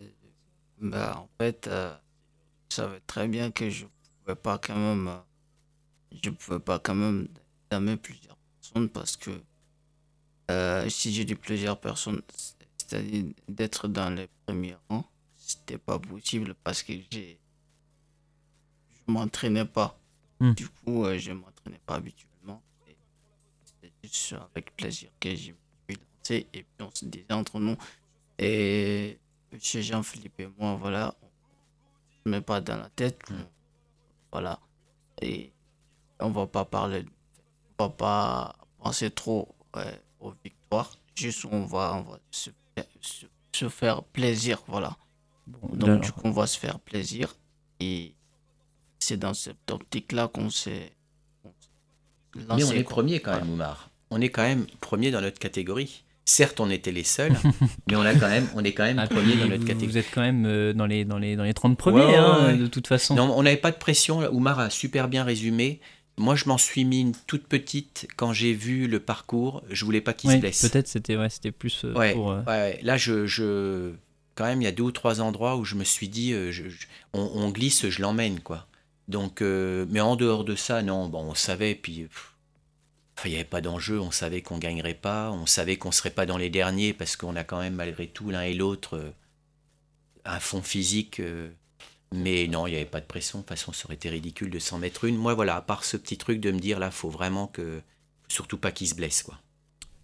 bah en fait je savais très bien que je pouvais pas quand même je pouvais pas quand même damer plusieurs personnes parce que si j'ai dit plusieurs personnes c'est-à-dire d'être dans les premiers rangs c'était pas possible parce que j'ai m'entraînais pas. Hmm. Du coup, euh, je m'entraînais pas habituellement. Juste avec plaisir que j'ai lancé. Et puis on se disait entre nous. Et chez Jean-Philippe et moi, voilà, on ne met pas dans la tête. Hmm. Voilà. Et on va pas parler, on va pas penser trop aux victoires. Juste, on va, on va se, se, faire plaisir. Voilà. Donc, du coup, on va se faire plaisir. Et c'est dans cette optique-là qu'on s'est Mais on est premier quand même, Oumar. On est quand même premier dans notre catégorie. Certes, on était les seuls, [laughs] mais on, a quand même, on est quand même ah, premier dans notre catégorie. Vous êtes quand même euh, dans, les, dans, les, dans les 30 premiers, hein, de toute façon. Non, on n'avait pas de pression. Oumar a super bien résumé. Moi, je m'en suis mis une toute petite quand j'ai vu le parcours. Je voulais pas qu'il Ouais, se blesse. Peut-être c'était ouais, c'était plus euh, Ouais, pour. euh, ouais, ouais. Là, je, je- quand même, il y a deux ou trois endroits où je me suis dit, euh, je- je- on, on glisse, je l'emmène, quoi. Donc, euh, mais en dehors de ça, non, bon, on savait, puis il n'y avait pas d'enjeu, on savait qu'on gagnerait pas, on savait qu'on serait pas dans les derniers parce qu'on a quand même malgré tout l'un et l'autre euh, un fond physique. euh, mais non, il n'y avait pas de pression. De toute façon, ça aurait été ridicule de s'en mettre une. Moi, voilà, à part ce petit truc de me dire là, faut vraiment que, surtout pas qu'il se blesse, quoi.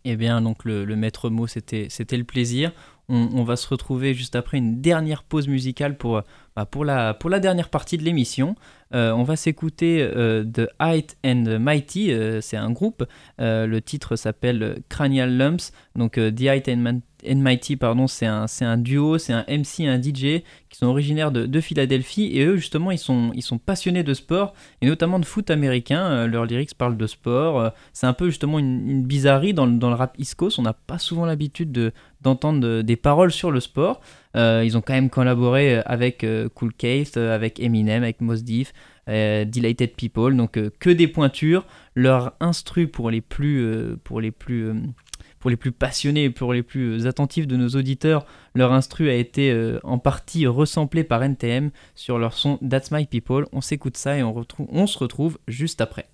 Eh bien, donc le, maître mot, c'était le plaisir. On, va se retrouver juste après une dernière pause musicale pour, euh, bah, pour, la, dernière partie de l'émission. Euh, on va s'écouter euh, The Height and Mighty, euh, c'est un groupe. Euh, le titre s'appelle Cranial Lumps. Donc The Height and, Mighty, pardon, c'est un, duo, c'est un MC un DJ qui sont originaires de, de Philadelphie. Et eux, justement, ils sont, passionnés de sport et notamment de foot américain. Leurs lyrics parlent de sport. C'est un peu justement une, bizarrerie dans, le- rap East. On n'a pas souvent l'habitude de- d'entendre de- des paroles sur le sport. Euh, ils ont quand même collaboré euh, avec euh, Cool Case, avec Eminem, avec Mos Def, Delighted People. Donc que des pointures. Leur instru pour les plus, pour les plus, pour les plus passionnés, pour les plus attentifs de nos auditeurs, leur instru a été en partie resamplé par NTM sur leur son That's My People. On s'écoute ça et on, retrouve, on se retrouve juste après.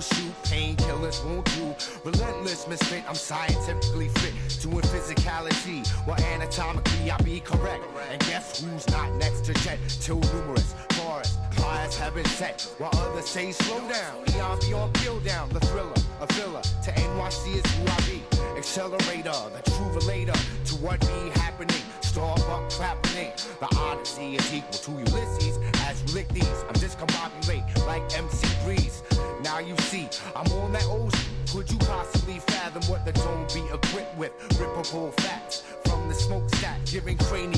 Shoot. Painkillers won't do. Relentless misfit. I'm scientifically fit. Doing physicality. While anatomically I be correct. And guess who's not next to jet? Too numerous. Forest. Have been set. While others say slow down. Eon beyond peel down. The thriller. A filler. To NYC is who I be. Accelerator. The true relator to what be happening. Starbuck happening. The odyssey is equal to Ulysses as you lick these. I'm discombobulate like MC Breeze. Now you see, I'm on that s- Could you possibly fathom what the dome be equipped with? Rippable facts from the smokestack, giving cranial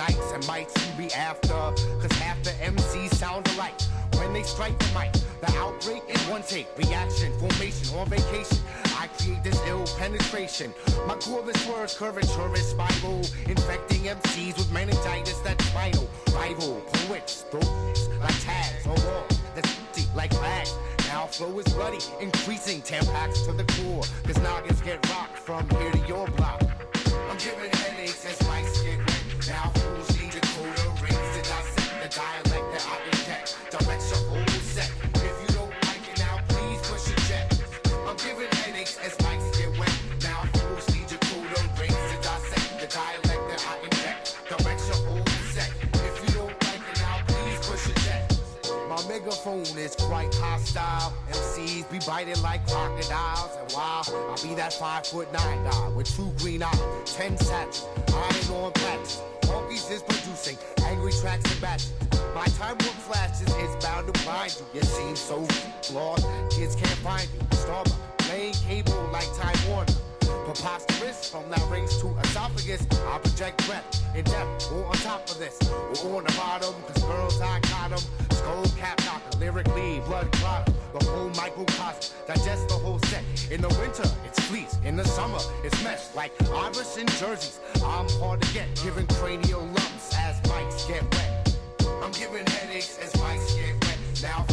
nights and mics you be after. Cause half the MCs sound alike. When they strike the mic, the outbreak is one take, reaction, formation, on vacation. I create this ill penetration. My cordless words, curvature is spiral, infecting MCs with meningitis that's vital. Rival poets, throats like tags on wall, that's empty like flags. Now flow is bloody, increasing 10 packs to the core. Cause noggins get rocked from here to your block. I'm giving My megaphone is quite hostile. MCs be biting like crocodiles. And while I be that five foot nine guy with two green eyes, ten sets, iron on patches. Monkeys is producing angry tracks and batches. My time warp flashes is bound to blind you. You seem so lost, kids can't find you. Starbucks, playing cable like Time Warner. Preposterous from that rings to esophagus. I project breath in depth or on top of this or on the bottom. Cause girls, I got 'em. Skull cap knocker, lyrically blood clot. The whole microcosm, digest the whole set. In the winter, it's fleece. In the summer, it's mesh like Iverson jerseys. I'm hard to get, giving cranial lumps as mics get wet. I'm giving headaches as mics get wet. Now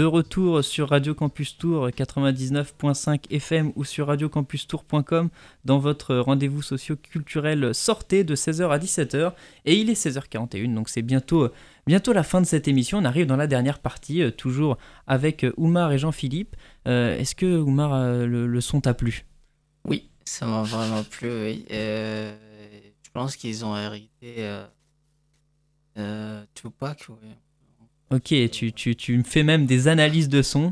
De retour sur Radio Campus Tour 99.5 FM ou sur radiocampustour.com dans votre rendez-vous socio-culturel Sortez de 16h à 17h et il est 16h41 donc c'est bientôt, la fin de cette émission. On arrive dans la dernière partie, euh, toujours avec euh, Oumar et Jean-Philippe. Euh, Est-ce que Oumar, le, son t'a plu? Oui, ça m'a vraiment plu, je pense qu'ils ont hérité Tupac, oui. Ok, tu, tu, tu me fais même des analyses de son.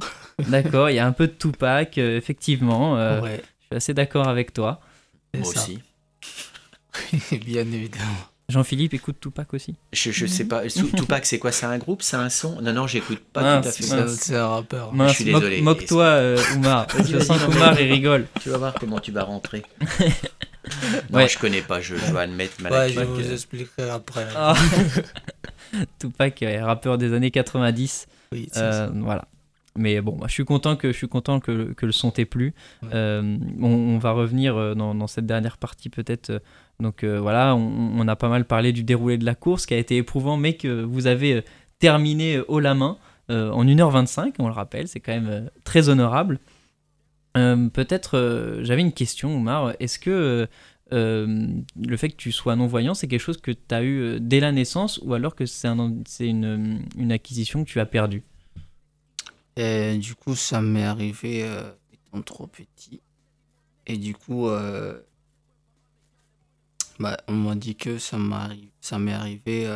D'accord, il y a un peu de Tupac, euh, effectivement. euh, ouais, Je suis assez d'accord avec toi. c'est Moi ça. aussi. [laughs] Bien évidemment. Jean-Philippe écoute Tupac aussi? Je, je sais pas. Sou- Tupac, c'est quoi? C'est un groupe? C'est un son? Non, non, j'écoute pas Mince, tout à fait C'est ça. mince. c'est un rappeur. Mince, suis moque- désolé. Moque-toi, euh, Oumar. Vas-y, Je vas-y, sens non, qu'Oumar, mais- il rigole. Tu vas voir comment tu vas rentrer. [laughs] non, Ouais. je connais pas, je, je dois admettre. Ouais, Malak, je euh, vous expliquerai après. Ah. [laughs] Tupac, euh, rappeur des années 90. Oui, c'est Euh, ça. voilà. Mais bon, moi, je suis content que je suis content que, que le son t'ait plu. Ouais. Euh, on, on va revenir euh, dans, dans cette dernière partie peut-être. euh, Donc euh, voilà, on, on a pas mal parlé du déroulé de la course qui a été éprouvant, mais que vous avez euh, terminé euh, haut la main euh, en 1h25. On le rappelle, c'est quand même euh, très honorable. Euh, peut-être, euh, j'avais une question, Oumar. Est-ce que euh, le fait que tu sois non-voyant, c'est quelque chose que tu as eu dès la naissance ou alors que c'est un, c'est une, acquisition que tu as perdue? Du coup, ça m'est arrivé étant trop petit. Et du coup, bah, on m'a dit que ça m'est arrivé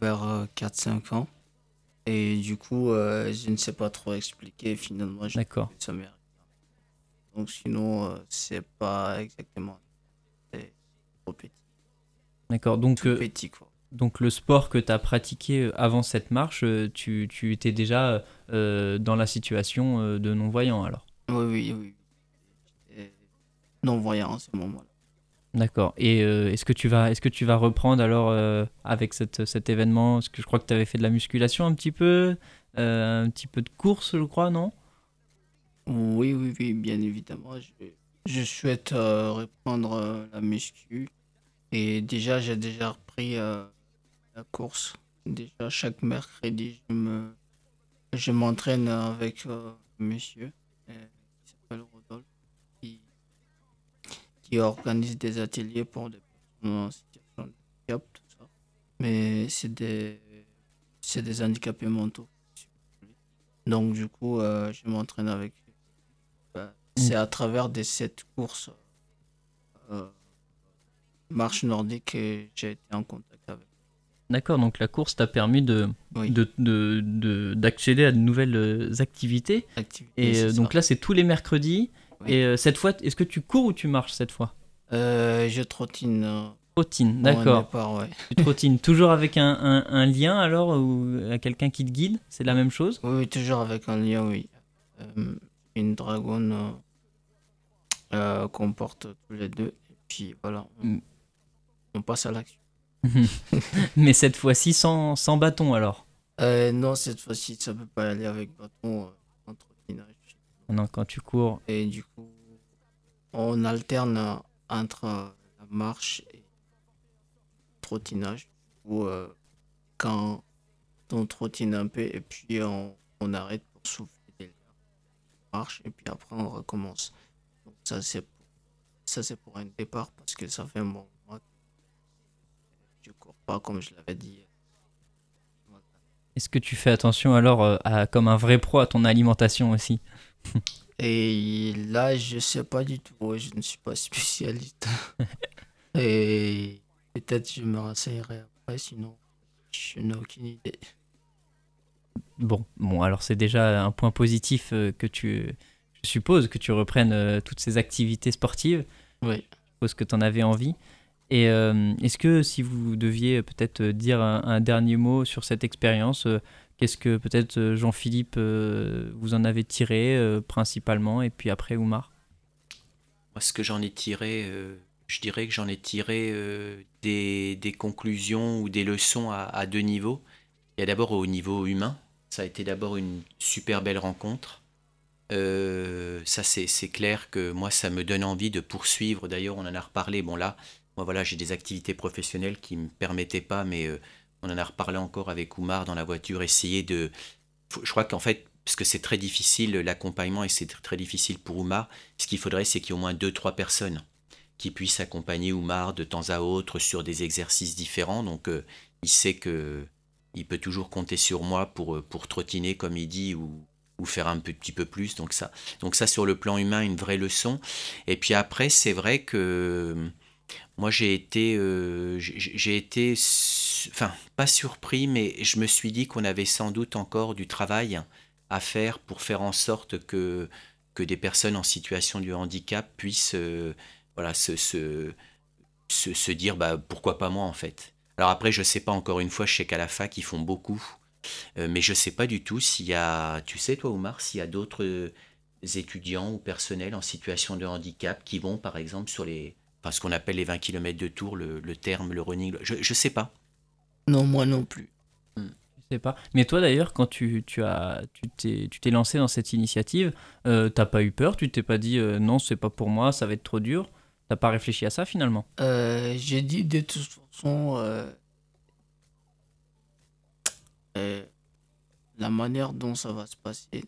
vers euh, 4-5 ans. Et du coup, euh, je ne sais pas trop expliquer. Finalement, je D'accord. Donc sinon, euh, c'est pas exactement. C'est trop petit. D'accord. Donc, Tout euh, petit, quoi. donc le sport que tu as pratiqué avant cette marche, euh, tu, tu étais déjà euh, dans la situation euh, de non-voyant alors? Oui, oui, oui. Non-voyant à ce moment-là. D'accord. Et euh, est-ce que tu vas, est-ce que tu vas reprendre alors euh, avec cette, cet événement? Parce que je crois que tu avais fait de la musculation un petit peu, euh, un petit peu de course, je crois, non? Oui, oui, oui, bien évidemment. Je, je souhaite reprendre la muscu. Et déjà, j'ai déjà repris la course. Déjà, chaque mercredi, je me, je m'entraîne avec monsieur euh, qui s'appelle Rodolphe, qui, qui organise des ateliers pour des personnes en situation de handicap, tout ça. Mais c'est des, c'est des handicapés mentaux. Donc, du coup, euh, je m'entraîne avec bah, c'est à travers des sept courses euh, marche nordique que j'ai été en contact avec. D'accord. Donc la course t'a permis de, Oui. de, de- de- d'accéder à de nouvelles euh, activités. Activité, Et euh, donc ça. là, c'est tous les mercredis. Et euh, cette fois, est-ce que tu cours ou tu marches cette fois? Euh, je trottine. Trottine, d'accord. ouais. Tu trottines toujours avec un, un- un lien alors ou quelqu'un qui te guide? C'est la même chose? Oui, oui, toujours avec un lien, oui. Euh, une dragonne euh, qu'on porte tous les deux. Et puis voilà, on, Mm. on passe à l'action. [laughs] Mais cette fois-ci sans, sans bâton alors? Non, cette fois-ci, ça peut pas aller avec bâton en trottinage. Non, quand tu cours. Et du coup, on alterne euh, entre euh, la marche et le trottinage. Ou quand on trottine un peu et puis on, on arrête pour souffler des marche et puis après on recommence. Donc ça c'est pour, ça c'est pour un départ parce que ça fait un bon mois que je cours pas comme je l'avais dit. Voilà. Est-ce que tu fais attention alors euh, à, comme un vrai pro à ton alimentation aussi? Et là, je sais pas du tout. Je ne suis pas spécialiste. [laughs] Et peut-être je me renseignerai après, sinon je n'ai aucune idée. Bon, bon, alors c'est déjà un point positif euh, que tu, je suppose que tu reprennes euh, toutes ces activités sportives. Oui. Je suppose que tu en avais envie. Et euh, est-ce que si vous deviez peut-être dire un, un dernier mot sur cette expérience, qu'est-ce que peut-être euh, Jean-Philippe euh, vous en avez tiré euh, principalement et puis après Oumar? Moi, ce que j'en ai tiré, je dirais que j'en ai tiré des, conclusions ou des leçons à, deux niveaux. Il y a d'abord au niveau humain. Ça a été d'abord une super belle rencontre. Ça, c'est clair que moi, ça me donne envie de poursuivre. D'ailleurs, on en a reparlé. Bon, là, moi, voilà, j'ai des activités professionnelles qui ne me permettaient pas, mais on en a reparlé encore avec Oumar dans la voiture, essayer de... Je crois qu'en fait, parce que c'est très difficile, l'accompagnement, et c'est très difficile pour Oumar, ce qu'il faudrait, c'est qu'il y ait au moins deux, trois personnes qui puissent accompagner Oumar de temps à autre sur des exercices différents. Donc, euh, il sait que il peut toujours compter sur moi pour, euh, pour trottiner, comme il dit, ou, ou faire un petit peu plus. Donc ça, donc ça, sur le plan humain, une vraie leçon. Et puis après, c'est vrai que moi, j'ai été, euh, j'ai été, enfin, pas surpris, mais je me suis dit qu'on avait sans doute encore du travail à faire pour faire en sorte que, que des personnes en situation de handicap puissent euh, voilà, se, se, se, dire bah, pourquoi pas moi en fait. Alors après, je sais pas encore une fois, je sais qu'à la fac, ils font beaucoup. Euh, mais je sais pas du tout s'il y a, tu sais toi Oumar, s'il y a d'autres étudiants ou personnels en situation de handicap qui vont par exemple sur les, enfin, ce qu'on appelle les 20 km de tour, le, le terme, le running, je, je sais pas. Non, moi non plus. Hmm. Je sais pas. Mais toi d'ailleurs, quand tu, tu as, tu t'es, tu t'es lancé dans cette initiative, euh, t'as pas eu peur? Tu t'es pas dit euh, non, c'est pas pour moi, ça va être trop dur? T'as pas réfléchi à ça finalement? Euh, J'ai dit de toute façon, euh, la manière dont ça va se passer, de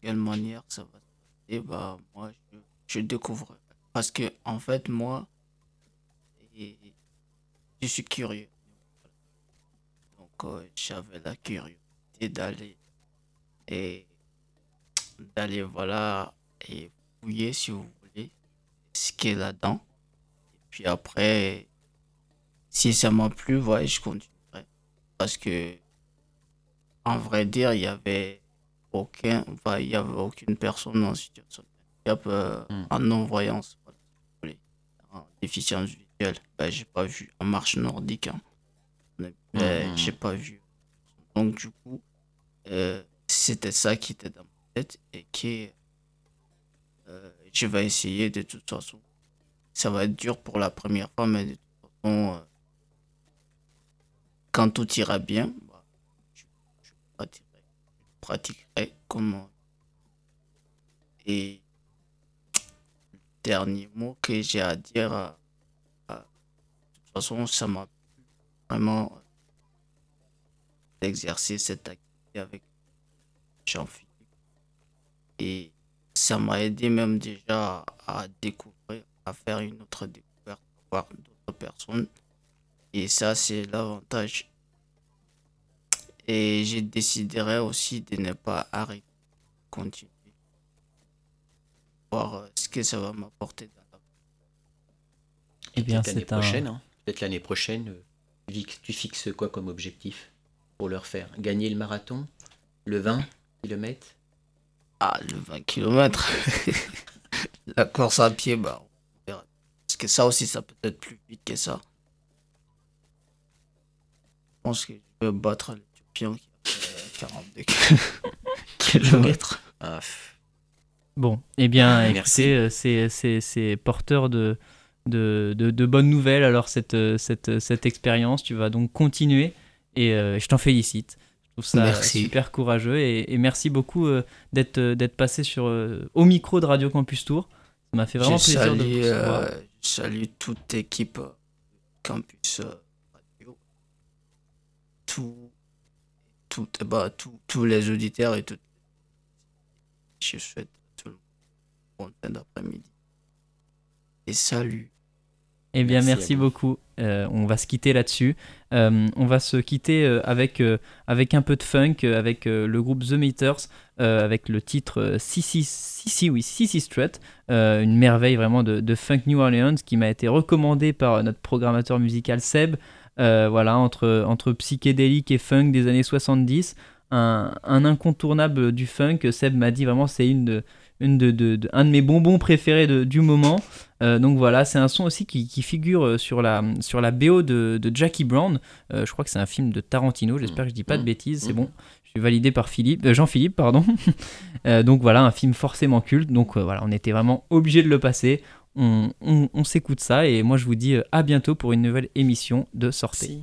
quelle manière ça va se passer, bah, moi, je, je découvre. Parce que, en fait, moi, je suis curieux. Donc, euh, j'avais la curiosité d'aller et d'aller, voilà, et fouiller, si vous voulez, ce qui est là-dedans. Et puis après, si ça m'a plu, ouais, je continuerai. Parce que en vrai dire, il y avait aucun, il y avait aucune personne en situation de handicap euh, hmm. en non-voyance, déficience visuelle. Ben, j'ai pas vu en marche nordique. Hein. Ben, hmm. J'ai pas vu. Donc, du coup, euh, c'était ça qui était dans ma tête et qui, euh, je vais essayer de toute façon. Ça va être dur pour la première fois, mais de toute façon, quand tout ira bien, pratiquerai comment. Et dernier mot que j'ai à dire, euh, euh, de toute façon, ça m'a vraiment d'exercer cette activité avec Jean-Philippe. Et ça m'a aidé même déjà à découvrir, à faire une autre découverte, voir d'autres personnes. Et ça, c'est l'avantage et je déciderai aussi de ne pas arrêter, continuer, voir euh, ce que ça va m'apporter la Eh bien, l'année prochaine, hein. peut-être l'année prochaine, euh, tu fixes quoi comme objectif pour leur faire? Gagner le marathon Le 20 km Ah, le 20 km [laughs] La course à pied, bah, Parce que ça aussi, ça peut être plus vite que ça. Je pense que je vais battre pion qui a 42 [laughs] km. Ah. Bon, eh bien, écoutez, euh, c'est porteur de, de, de, bonnes nouvelles. Alors, cette, cette, cette expérience, tu vas donc continuer et euh, je t'en félicite. Je trouve ça super courageux et, merci beaucoup euh, d'être passé sur, au micro de Radio Campus Tour. Ça m'a fait vraiment plaisir de vous Je salue toute l'équipe Campus Radio. Tout tout, bah, tous les auditeurs et tout. Je souhaite monde bon d'après-midi. Et salut. Eh bien, merci, beaucoup. Euh, on va se quitter là-dessus. Euh, on va se quitter euh, avec, avec un peu de funk, avec le groupe The Meters, avec le titre Sissy, Sissy, oui, Sissy Strut, une merveille vraiment de, de, funk New Orleans qui m'a été recommandé par notre programmateur musical Seb. Voilà, entre, entre psychédélique et funk des années 70. Un, incontournable du funk. Seb m'a dit vraiment c'est une de, une de, un de mes bonbons préférés du moment. Euh, donc voilà, c'est un son aussi qui, figure euh, sur la, sur la BO de, Jackie Brown. je crois que c'est un film de Tarantino, j'espère que je dis pas de mmh. bêtises, c'est mmh. bon. Je suis validé par Philippe, Jean-Philippe, pardon. [laughs] donc voilà, un film forcément culte. Donc voilà, on était vraiment obligé de le passer on, s'écoute ça et moi je vous dis euh, à bientôt pour une nouvelle émission de Sortez.